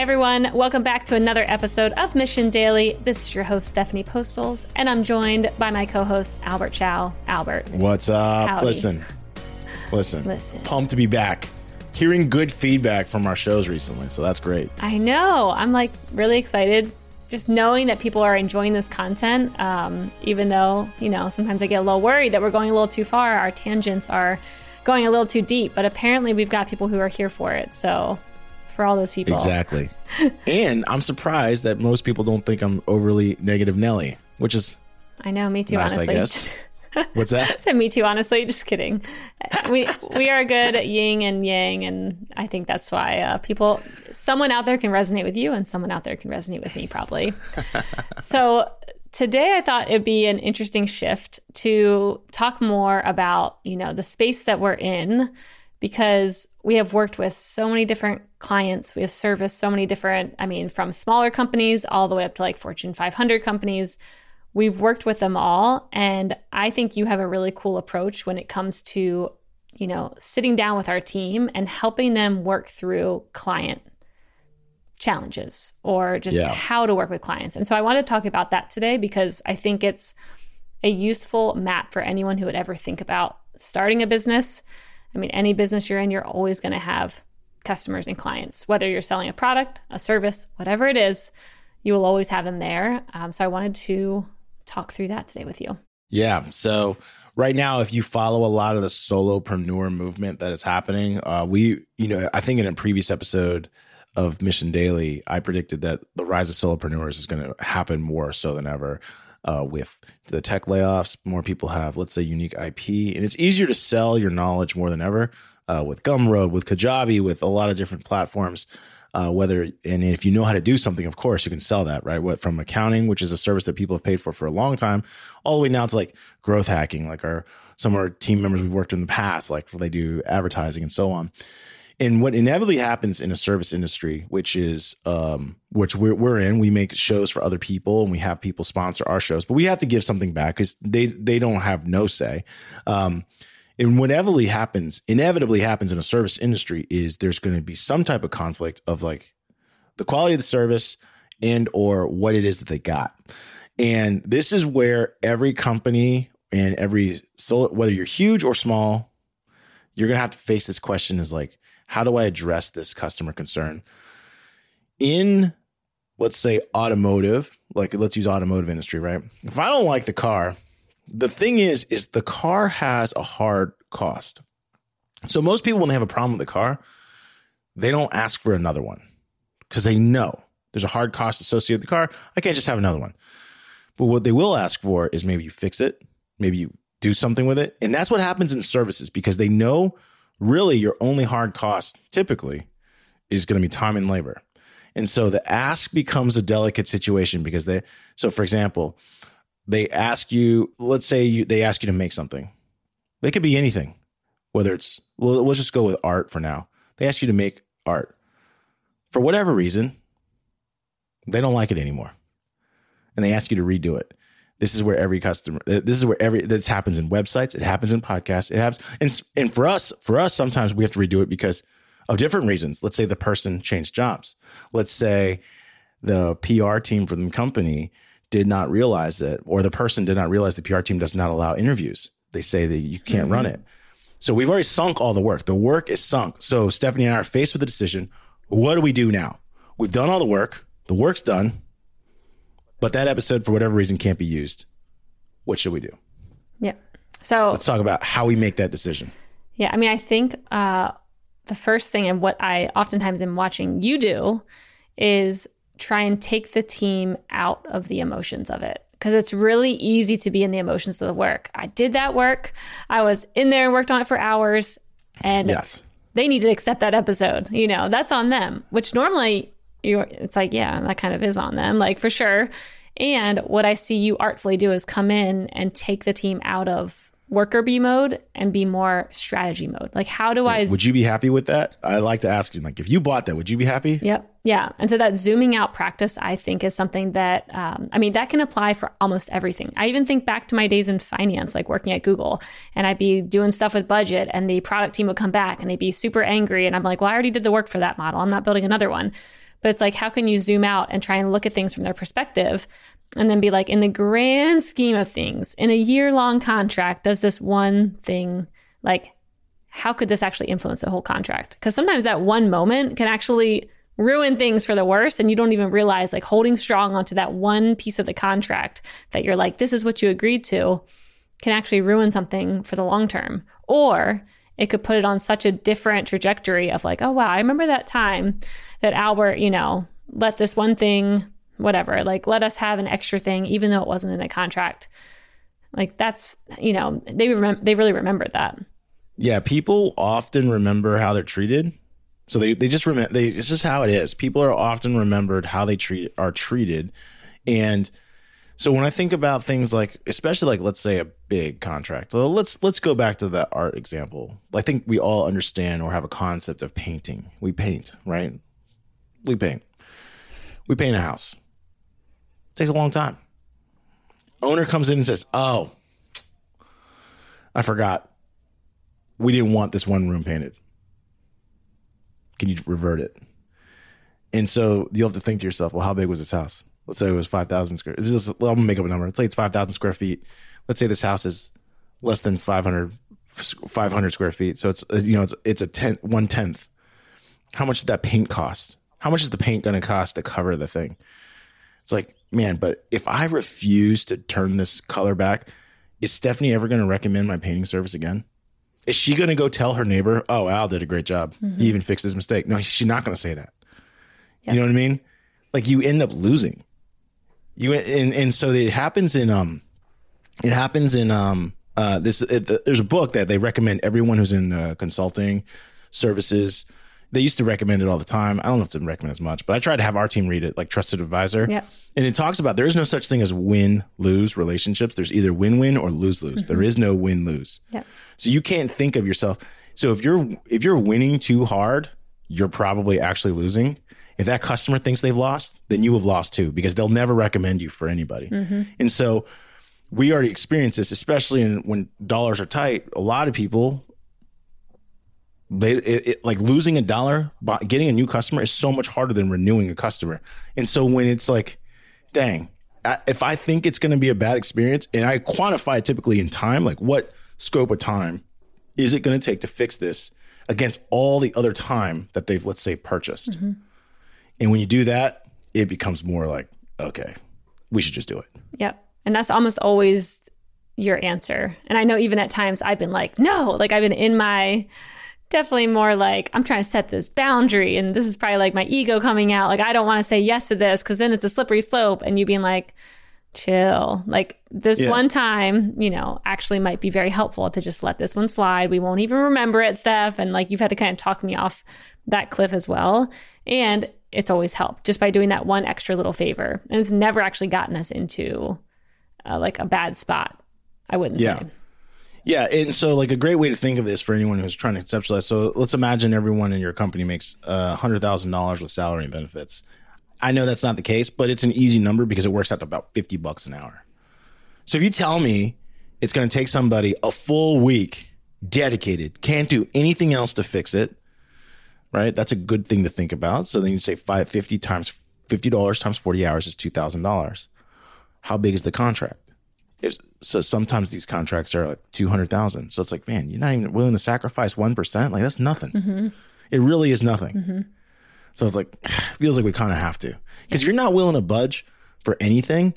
Hey everyone, welcome back to another episode of Mission Daily. This is your host, Stephanie Postles, and I'm joined by my co host, Albert Chow. Albert. What's up? Howdy. Listen, listen, Listen. Pumped to be back. Hearing good feedback from our shows recently, so that's great. I know. I'm like really excited just knowing that people are enjoying this content. Um, even though, you know, sometimes I get a little worried that we're going a little too far, our tangents are going a little too deep, but apparently we've got people who are here for it. So, for all those people. Exactly. and I'm surprised that most people don't think I'm overly negative Nelly, which is I know, me too, nice, honestly. I guess. What's that? said me too, honestly. Just kidding. We we are good at yin and yang, and I think that's why uh, people, someone out there can resonate with you, and someone out there can resonate with me, probably. so today, I thought it'd be an interesting shift to talk more about you know the space that we're in, because we have worked with so many different clients. We have serviced so many different, I mean, from smaller companies all the way up to like Fortune 500 companies. We've worked with them all. And I think you have a really cool approach when it comes to, you know, sitting down with our team and helping them work through client challenges or just Yeah. how to work with clients. And so I want to talk about that today because I think it's a useful map for anyone who would ever think about starting a business. I mean, any business you're in, you're always going to have customers and clients, whether you're selling a product, a service, whatever it is, you will always have them there. Um, so I wanted to talk through that today with you. Yeah. So right now, if you follow a lot of the solopreneur movement that is happening, uh, we, you know, I think in a previous episode of Mission Daily, I predicted that the rise of solopreneurs is going to happen more so than ever. Uh, with the tech layoffs, more people have, let's say, unique IP, and it's easier to sell your knowledge more than ever. Uh, with Gumroad, with Kajabi, with a lot of different platforms. Uh, whether and if you know how to do something, of course you can sell that, right? What from accounting, which is a service that people have paid for for a long time, all the way now to like growth hacking, like our some of our team members we've worked with in the past, like they do advertising and so on. And what inevitably happens in a service industry, which is um, which we're, we're in, we make shows for other people and we have people sponsor our shows, but we have to give something back because they they don't have no say. Um, and what inevitably happens, inevitably happens in a service industry is there's going to be some type of conflict of like the quality of the service and or what it is that they got. And this is where every company and every whether you're huge or small, you're going to have to face this question is like how do I address this customer concern? In let's say automotive, like let's use automotive industry, right? If I don't like the car, the thing is is the car has a hard cost. So most people when they have a problem with the car, they don't ask for another one because they know there's a hard cost associated with the car. I can't just have another one. But what they will ask for is maybe you fix it, maybe you do something with it. And that's what happens in services because they know really your only hard cost typically is going to be time and labor. And so the ask becomes a delicate situation because they so for example, they ask you, let's say you they ask you to make something. They could be anything. Whether it's well, let's just go with art for now. They ask you to make art. For whatever reason, they don't like it anymore. And they ask you to redo it. This is where every customer this is where every this happens in websites, it happens in podcasts, it happens and and for us, for us sometimes we have to redo it because of different reasons. Let's say the person changed jobs. Let's say the PR team for the company did not realize it, or the person did not realize the PR team does not allow interviews. They say that you can't mm-hmm. run it. So we've already sunk all the work. The work is sunk. So Stephanie and I are faced with the decision what do we do now? We've done all the work, the work's done, but that episode, for whatever reason, can't be used. What should we do? Yeah. So let's talk about how we make that decision. Yeah. I mean, I think uh, the first thing and what I oftentimes am watching you do is try and take the team out of the emotions of it because it's really easy to be in the emotions of the work. I did that work. I was in there and worked on it for hours and yes. they need to accept that episode. You know, that's on them, which normally you it's like, yeah, that kind of is on them, like for sure. And what I see you artfully do is come in and take the team out of worker bee mode and be more strategy mode. Like, how do I? Would you be happy with that? I like to ask you, like, if you bought that, would you be happy? Yep. Yeah. And so that zooming out practice, I think, is something that, um, I mean, that can apply for almost everything. I even think back to my days in finance, like working at Google, and I'd be doing stuff with budget, and the product team would come back and they'd be super angry. And I'm like, well, I already did the work for that model. I'm not building another one. But it's like, how can you zoom out and try and look at things from their perspective and then be like, in the grand scheme of things, in a year long contract, does this one thing, like, how could this actually influence the whole contract? Because sometimes that one moment can actually ruin things for the worst and you don't even realize like holding strong onto that one piece of the contract that you're like this is what you agreed to can actually ruin something for the long term or it could put it on such a different trajectory of like oh wow i remember that time that albert you know let this one thing whatever like let us have an extra thing even though it wasn't in the contract like that's you know they remember they really remembered that yeah people often remember how they're treated so they, they just remember they it's just how it is. People are often remembered how they treat are treated. And so when I think about things like especially like let's say a big contract. Well, let's let's go back to that art example. I think we all understand or have a concept of painting. We paint, right? We paint. We paint a house. It takes a long time. Owner comes in and says, "Oh, I forgot. We didn't want this one room painted can you revert it? And so you'll have to think to yourself, well, how big was this house? Let's say it was 5,000 square. This is, I'm gonna make up a number. Let's say it's 5,000 square feet. Let's say this house is less than 500, 500 square feet. So it's, you know, it's, it's a tenth, one tenth. How much did that paint cost? How much is the paint going to cost to cover the thing? It's like, man, but if I refuse to turn this color back, is Stephanie ever going to recommend my painting service again? Is she going to go tell her neighbor, "Oh, Al did a great job. Mm-hmm. He even fixed his mistake"? No, she's not going to say that. Yep. You know what I mean? Like you end up losing. You and and so it happens in um, it happens in um uh this it, there's a book that they recommend everyone who's in uh, consulting services. They used to recommend it all the time. I don't know if it's recommend as much, but I try to have our team read it, like Trusted Advisor. Yeah. And it talks about there is no such thing as win lose relationships. There's either win win or lose lose. Mm-hmm. There is no win lose. Yeah. So you can't think of yourself. So if you're if you're winning too hard, you're probably actually losing. If that customer thinks they've lost, then you have lost too because they'll never recommend you for anybody. Mm-hmm. And so we already experience this, especially in, when dollars are tight. A lot of people they it, it, like losing a dollar getting a new customer is so much harder than renewing a customer. And so when it's like, dang, if I think it's going to be a bad experience, and I quantify it typically in time, like what scope of time is it going to take to fix this against all the other time that they've, let's say, purchased? Mm-hmm. And when you do that, it becomes more like, okay, we should just do it. Yep. And that's almost always your answer. And I know even at times I've been like, no, like I've been in my definitely more like I'm trying to set this boundary and this is probably like my ego coming out. Like I don't want to say yes to this because then it's a slippery slope and you being like, chill. Like this yeah. one time, you know, actually might be very helpful to just let this one slide. We won't even remember it, Steph. And like you've had to kind of talk me off that cliff as well. And it's always helped just by doing that one extra little favor. And it's never actually gotten us into uh, like a bad spot. I wouldn't yeah. say. Yeah, and so like a great way to think of this for anyone who's trying to conceptualize. So let's imagine everyone in your company makes uh, hundred thousand dollars with salary and benefits. I know that's not the case, but it's an easy number because it works out to about 50 bucks an hour. So if you tell me it's going to take somebody a full week dedicated, can't do anything else to fix it, right? That's a good thing to think about. So then you say 550 times $50 times 40 hours is $2,000. How big is the contract? So sometimes these contracts are like 200,000. So it's like, man, you're not even willing to sacrifice 1%. Like that's nothing. Mm-hmm. It really is nothing. Mm-hmm. So it's like, feels like we kind of have to. Because if you're not willing to budge for anything,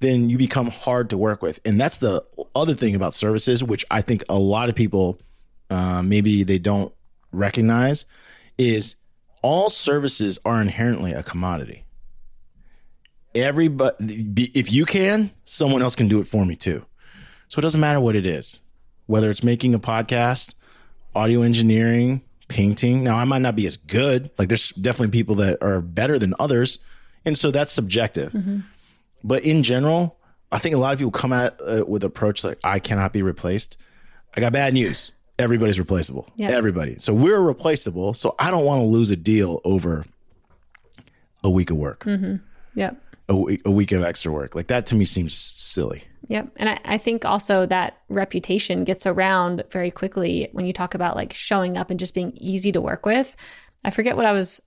then you become hard to work with. And that's the other thing about services, which I think a lot of people uh, maybe they don't recognize, is all services are inherently a commodity. Everybody, if you can, someone else can do it for me too. So it doesn't matter what it is, whether it's making a podcast, audio engineering, painting. Now, I might not be as good. Like, there's definitely people that are better than others. And so that's subjective. Mm-hmm. But in general, I think a lot of people come at uh, with approach like, I cannot be replaced. I got bad news. Everybody's replaceable. Yep. Everybody. So we're replaceable. So I don't want to lose a deal over a week of work. Mm-hmm. Yep. A, a week of extra work. Like that to me seems silly. Yep. And I, I, think also that reputation gets around very quickly when you talk about like showing up and just being easy to work with. I forget what I was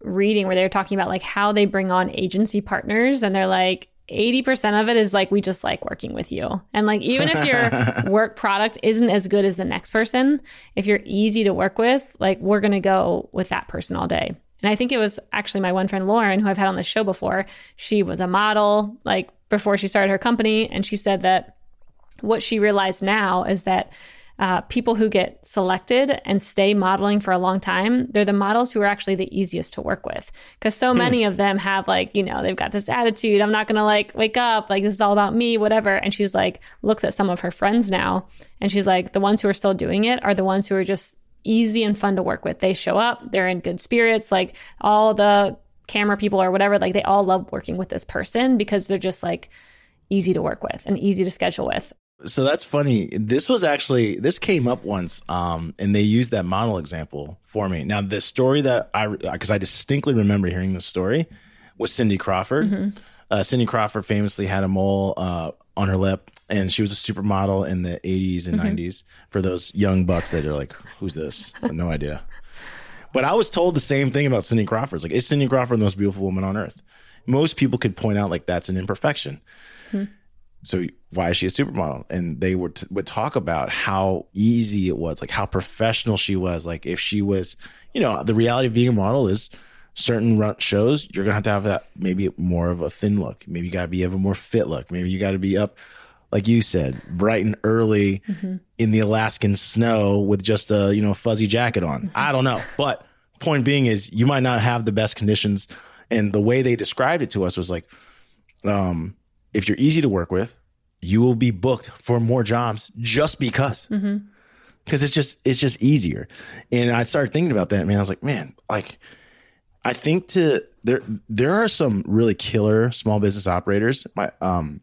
reading where they were talking about like how they bring on agency partners and they're like 80% of it is like we just like working with you. And like even if your work product isn't as good as the next person, if you're easy to work with, like we're going to go with that person all day. And I think it was actually my one friend Lauren who I've had on the show before. She was a model like before she started her company and she said that what she realized now is that uh, people who get selected and stay modeling for a long time, they're the models who are actually the easiest to work with. Because so hmm. many of them have, like, you know, they've got this attitude I'm not going to like wake up, like, this is all about me, whatever. And she's like, looks at some of her friends now, and she's like, the ones who are still doing it are the ones who are just easy and fun to work with. They show up, they're in good spirits, like, all the camera people or whatever, like, they all love working with this person because they're just like, easy to work with and easy to schedule with. So that's funny. This was actually this came up once, um, and they used that model example for me. Now, the story that I because I distinctly remember hearing the story was Cindy Crawford. Mm-hmm. Uh, Cindy Crawford famously had a mole uh, on her lip, and she was a supermodel in the '80s and mm-hmm. '90s. For those young bucks that are like, "Who's this?" no idea. But I was told the same thing about Cindy Crawford. It's like, is Cindy Crawford the most beautiful woman on earth? Most people could point out like that's an imperfection. Mm-hmm so why is she a supermodel? And they would would talk about how easy it was, like how professional she was. Like if she was, you know, the reality of being a model is certain shows you're gonna have to have that maybe more of a thin look. Maybe you gotta be of a more fit look. Maybe you gotta be up, like you said, bright and early mm-hmm. in the Alaskan snow with just a you know fuzzy jacket on. Mm-hmm. I don't know, but point being is you might not have the best conditions. And the way they described it to us was like, um, if you're easy to work with, you will be booked for more jobs just because. Mm-hmm because it's just it's just easier. And I started thinking about that. Man, I was like, man, like I think to there there are some really killer small business operators. My um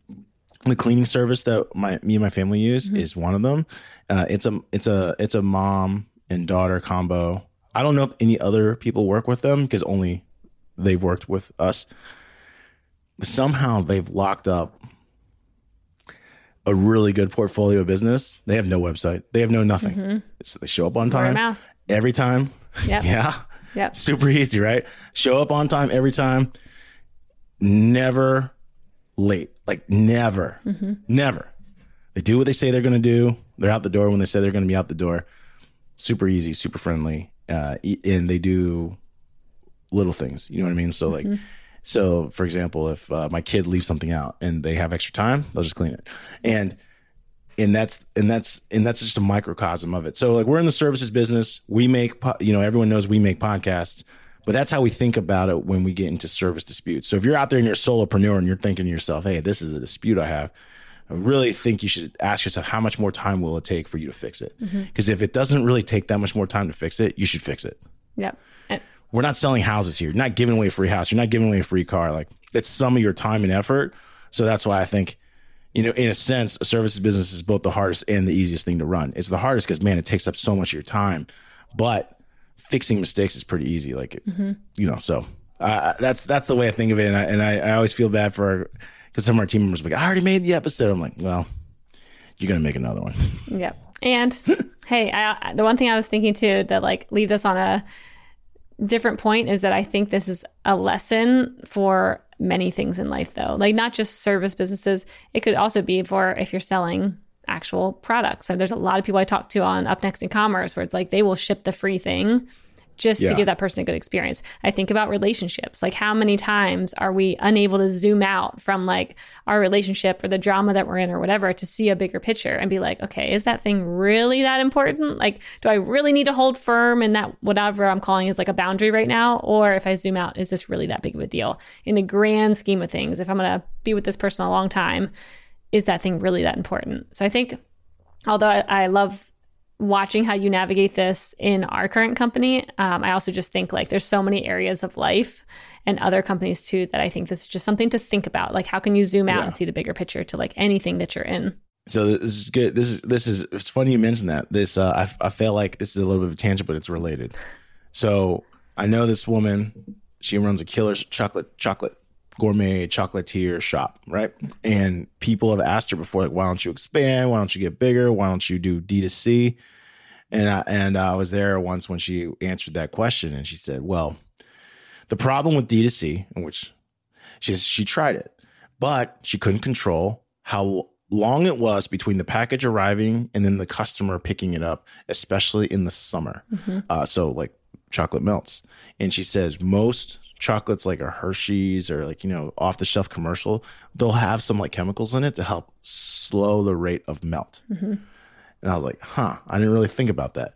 the cleaning service that my me and my family use mm-hmm. is one of them. Uh, it's a it's a it's a mom and daughter combo. I don't know if any other people work with them because only they've worked with us somehow they've locked up a really good portfolio business. They have no website. They have no nothing. Mm-hmm. So they show up on time every time. Yep. yeah. Yeah. Super easy, right? Show up on time every time. Never late. Like never. Mm-hmm. Never. They do what they say they're going to do. They're out the door when they say they're going to be out the door. Super easy, super friendly. Uh, and they do little things. You know what I mean? So mm-hmm. like so, for example, if uh, my kid leaves something out and they have extra time, they'll just clean it. And and that's and that's and that's just a microcosm of it. So, like we're in the services business. We make you know everyone knows we make podcasts, but that's how we think about it when we get into service disputes. So, if you're out there and you're a solopreneur and you're thinking to yourself, "Hey, this is a dispute I have." I really think you should ask yourself how much more time will it take for you to fix it? Because mm-hmm. if it doesn't really take that much more time to fix it, you should fix it. Yep we're not selling houses here. You're not giving away a free house. You're not giving away a free car. Like it's some of your time and effort. So that's why I think, you know, in a sense, a services business is both the hardest and the easiest thing to run. It's the hardest because man, it takes up so much of your time, but fixing mistakes is pretty easy. Like, mm-hmm. you know, so uh, that's that's the way I think of it. And I, and I, I always feel bad for because some of our team members like, I already made the episode. I'm like, well, you're gonna make another one. Yep. And hey, I, the one thing I was thinking too to like leave this on a different point is that I think this is a lesson for many things in life, though. Like, not just service businesses, it could also be for if you're selling actual products. And there's a lot of people I talk to on Up Next in Commerce where it's like they will ship the free thing just yeah. to give that person a good experience. I think about relationships. Like how many times are we unable to zoom out from like our relationship or the drama that we're in or whatever to see a bigger picture and be like, okay, is that thing really that important? Like, do I really need to hold firm in that whatever I'm calling is like a boundary right now? Or if I zoom out, is this really that big of a deal? In the grand scheme of things, if I'm going to be with this person a long time, is that thing really that important? So I think although I, I love watching how you navigate this in our current company, um, I also just think like there's so many areas of life and other companies too that I think this is just something to think about. Like, how can you zoom out yeah. and see the bigger picture to like anything that you're in? So this is good. This is this is it's funny you mentioned that. This uh, I I feel like this is a little bit of a tangent, but it's related. So I know this woman. She runs a killer chocolate chocolate gourmet chocolatier shop, right? And people have asked her before, like, why don't you expand? Why don't you get bigger? Why don't you do D2C? And I, and I was there once when she answered that question, and she said, "Well, The problem with D2C, in which she she tried it, but she couldn't control how long it was between the package arriving and then the customer picking it up, especially in the summer. Mm-hmm. Uh, so like chocolate melts, and she says most chocolates like a Hershey's or like you know off the shelf commercial, they'll have some like chemicals in it to help slow the rate of melt. Mm-hmm. And I was like, huh, I didn't really think about that.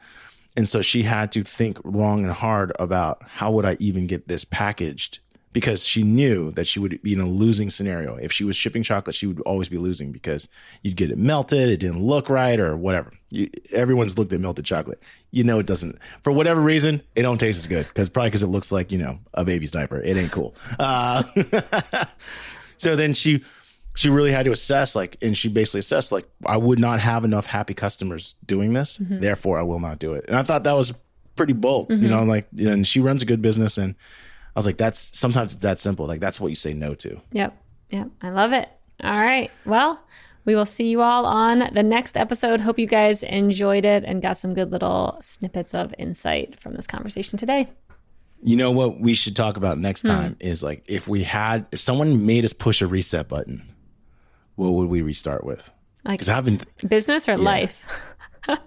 And so she had to think long and hard about how would I even get this packaged because she knew that she would be in a losing scenario. If she was shipping chocolate, she would always be losing because you'd get it melted, it didn't look right, or whatever. You, everyone's looked at melted chocolate. You know it doesn't. For whatever reason, it don't taste as good because probably because it looks like you know a baby's diaper. It ain't cool. Uh, so then she she really had to assess like and she basically assessed like i would not have enough happy customers doing this mm-hmm. therefore i will not do it and i thought that was pretty bold mm-hmm. you know like and she runs a good business and i was like that's sometimes it's that simple like that's what you say no to yep yep i love it all right well we will see you all on the next episode hope you guys enjoyed it and got some good little snippets of insight from this conversation today you know what we should talk about next hmm. time is like if we had if someone made us push a reset button what would we restart with? Like, because I've been business or yeah. life.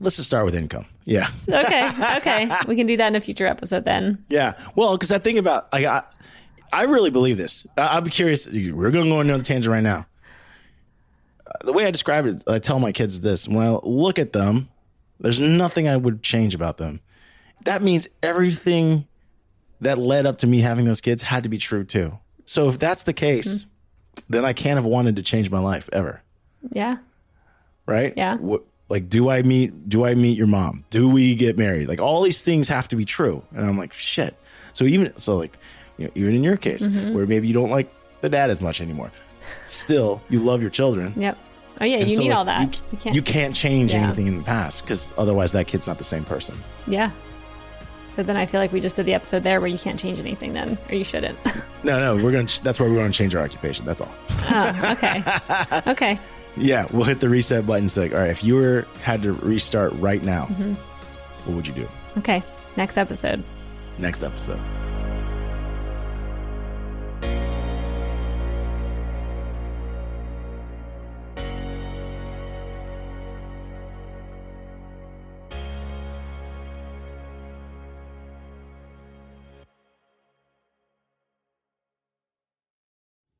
Let's just start with income. Yeah. okay. Okay. We can do that in a future episode then. Yeah. Well, because I think about like I, I really believe this. I, I'd be curious. We're going to go on another tangent right now. Uh, the way I describe it, I tell my kids this: when I look at them, there's nothing I would change about them. That means everything that led up to me having those kids had to be true too. So if that's the case, mm-hmm then I can't have wanted to change my life ever. Yeah. Right? Yeah. What, like do I meet do I meet your mom? Do we get married? Like all these things have to be true. And I'm like, shit. So even so like you know, even in your case, mm-hmm. where maybe you don't like the dad as much anymore, still you love your children. Yep. Oh yeah, and you so need like, all that. You, you, can't, you can't change yeah. anything in the past because otherwise that kid's not the same person. Yeah. So then I feel like we just did the episode there where you can't change anything then, or you shouldn't. no, no, we're gonna. That's where we're gonna change our occupation. That's all. Oh, okay. okay. Yeah, we'll hit the reset button. It's like, all right, if you were had to restart right now, mm-hmm. what would you do? Okay. Next episode. Next episode.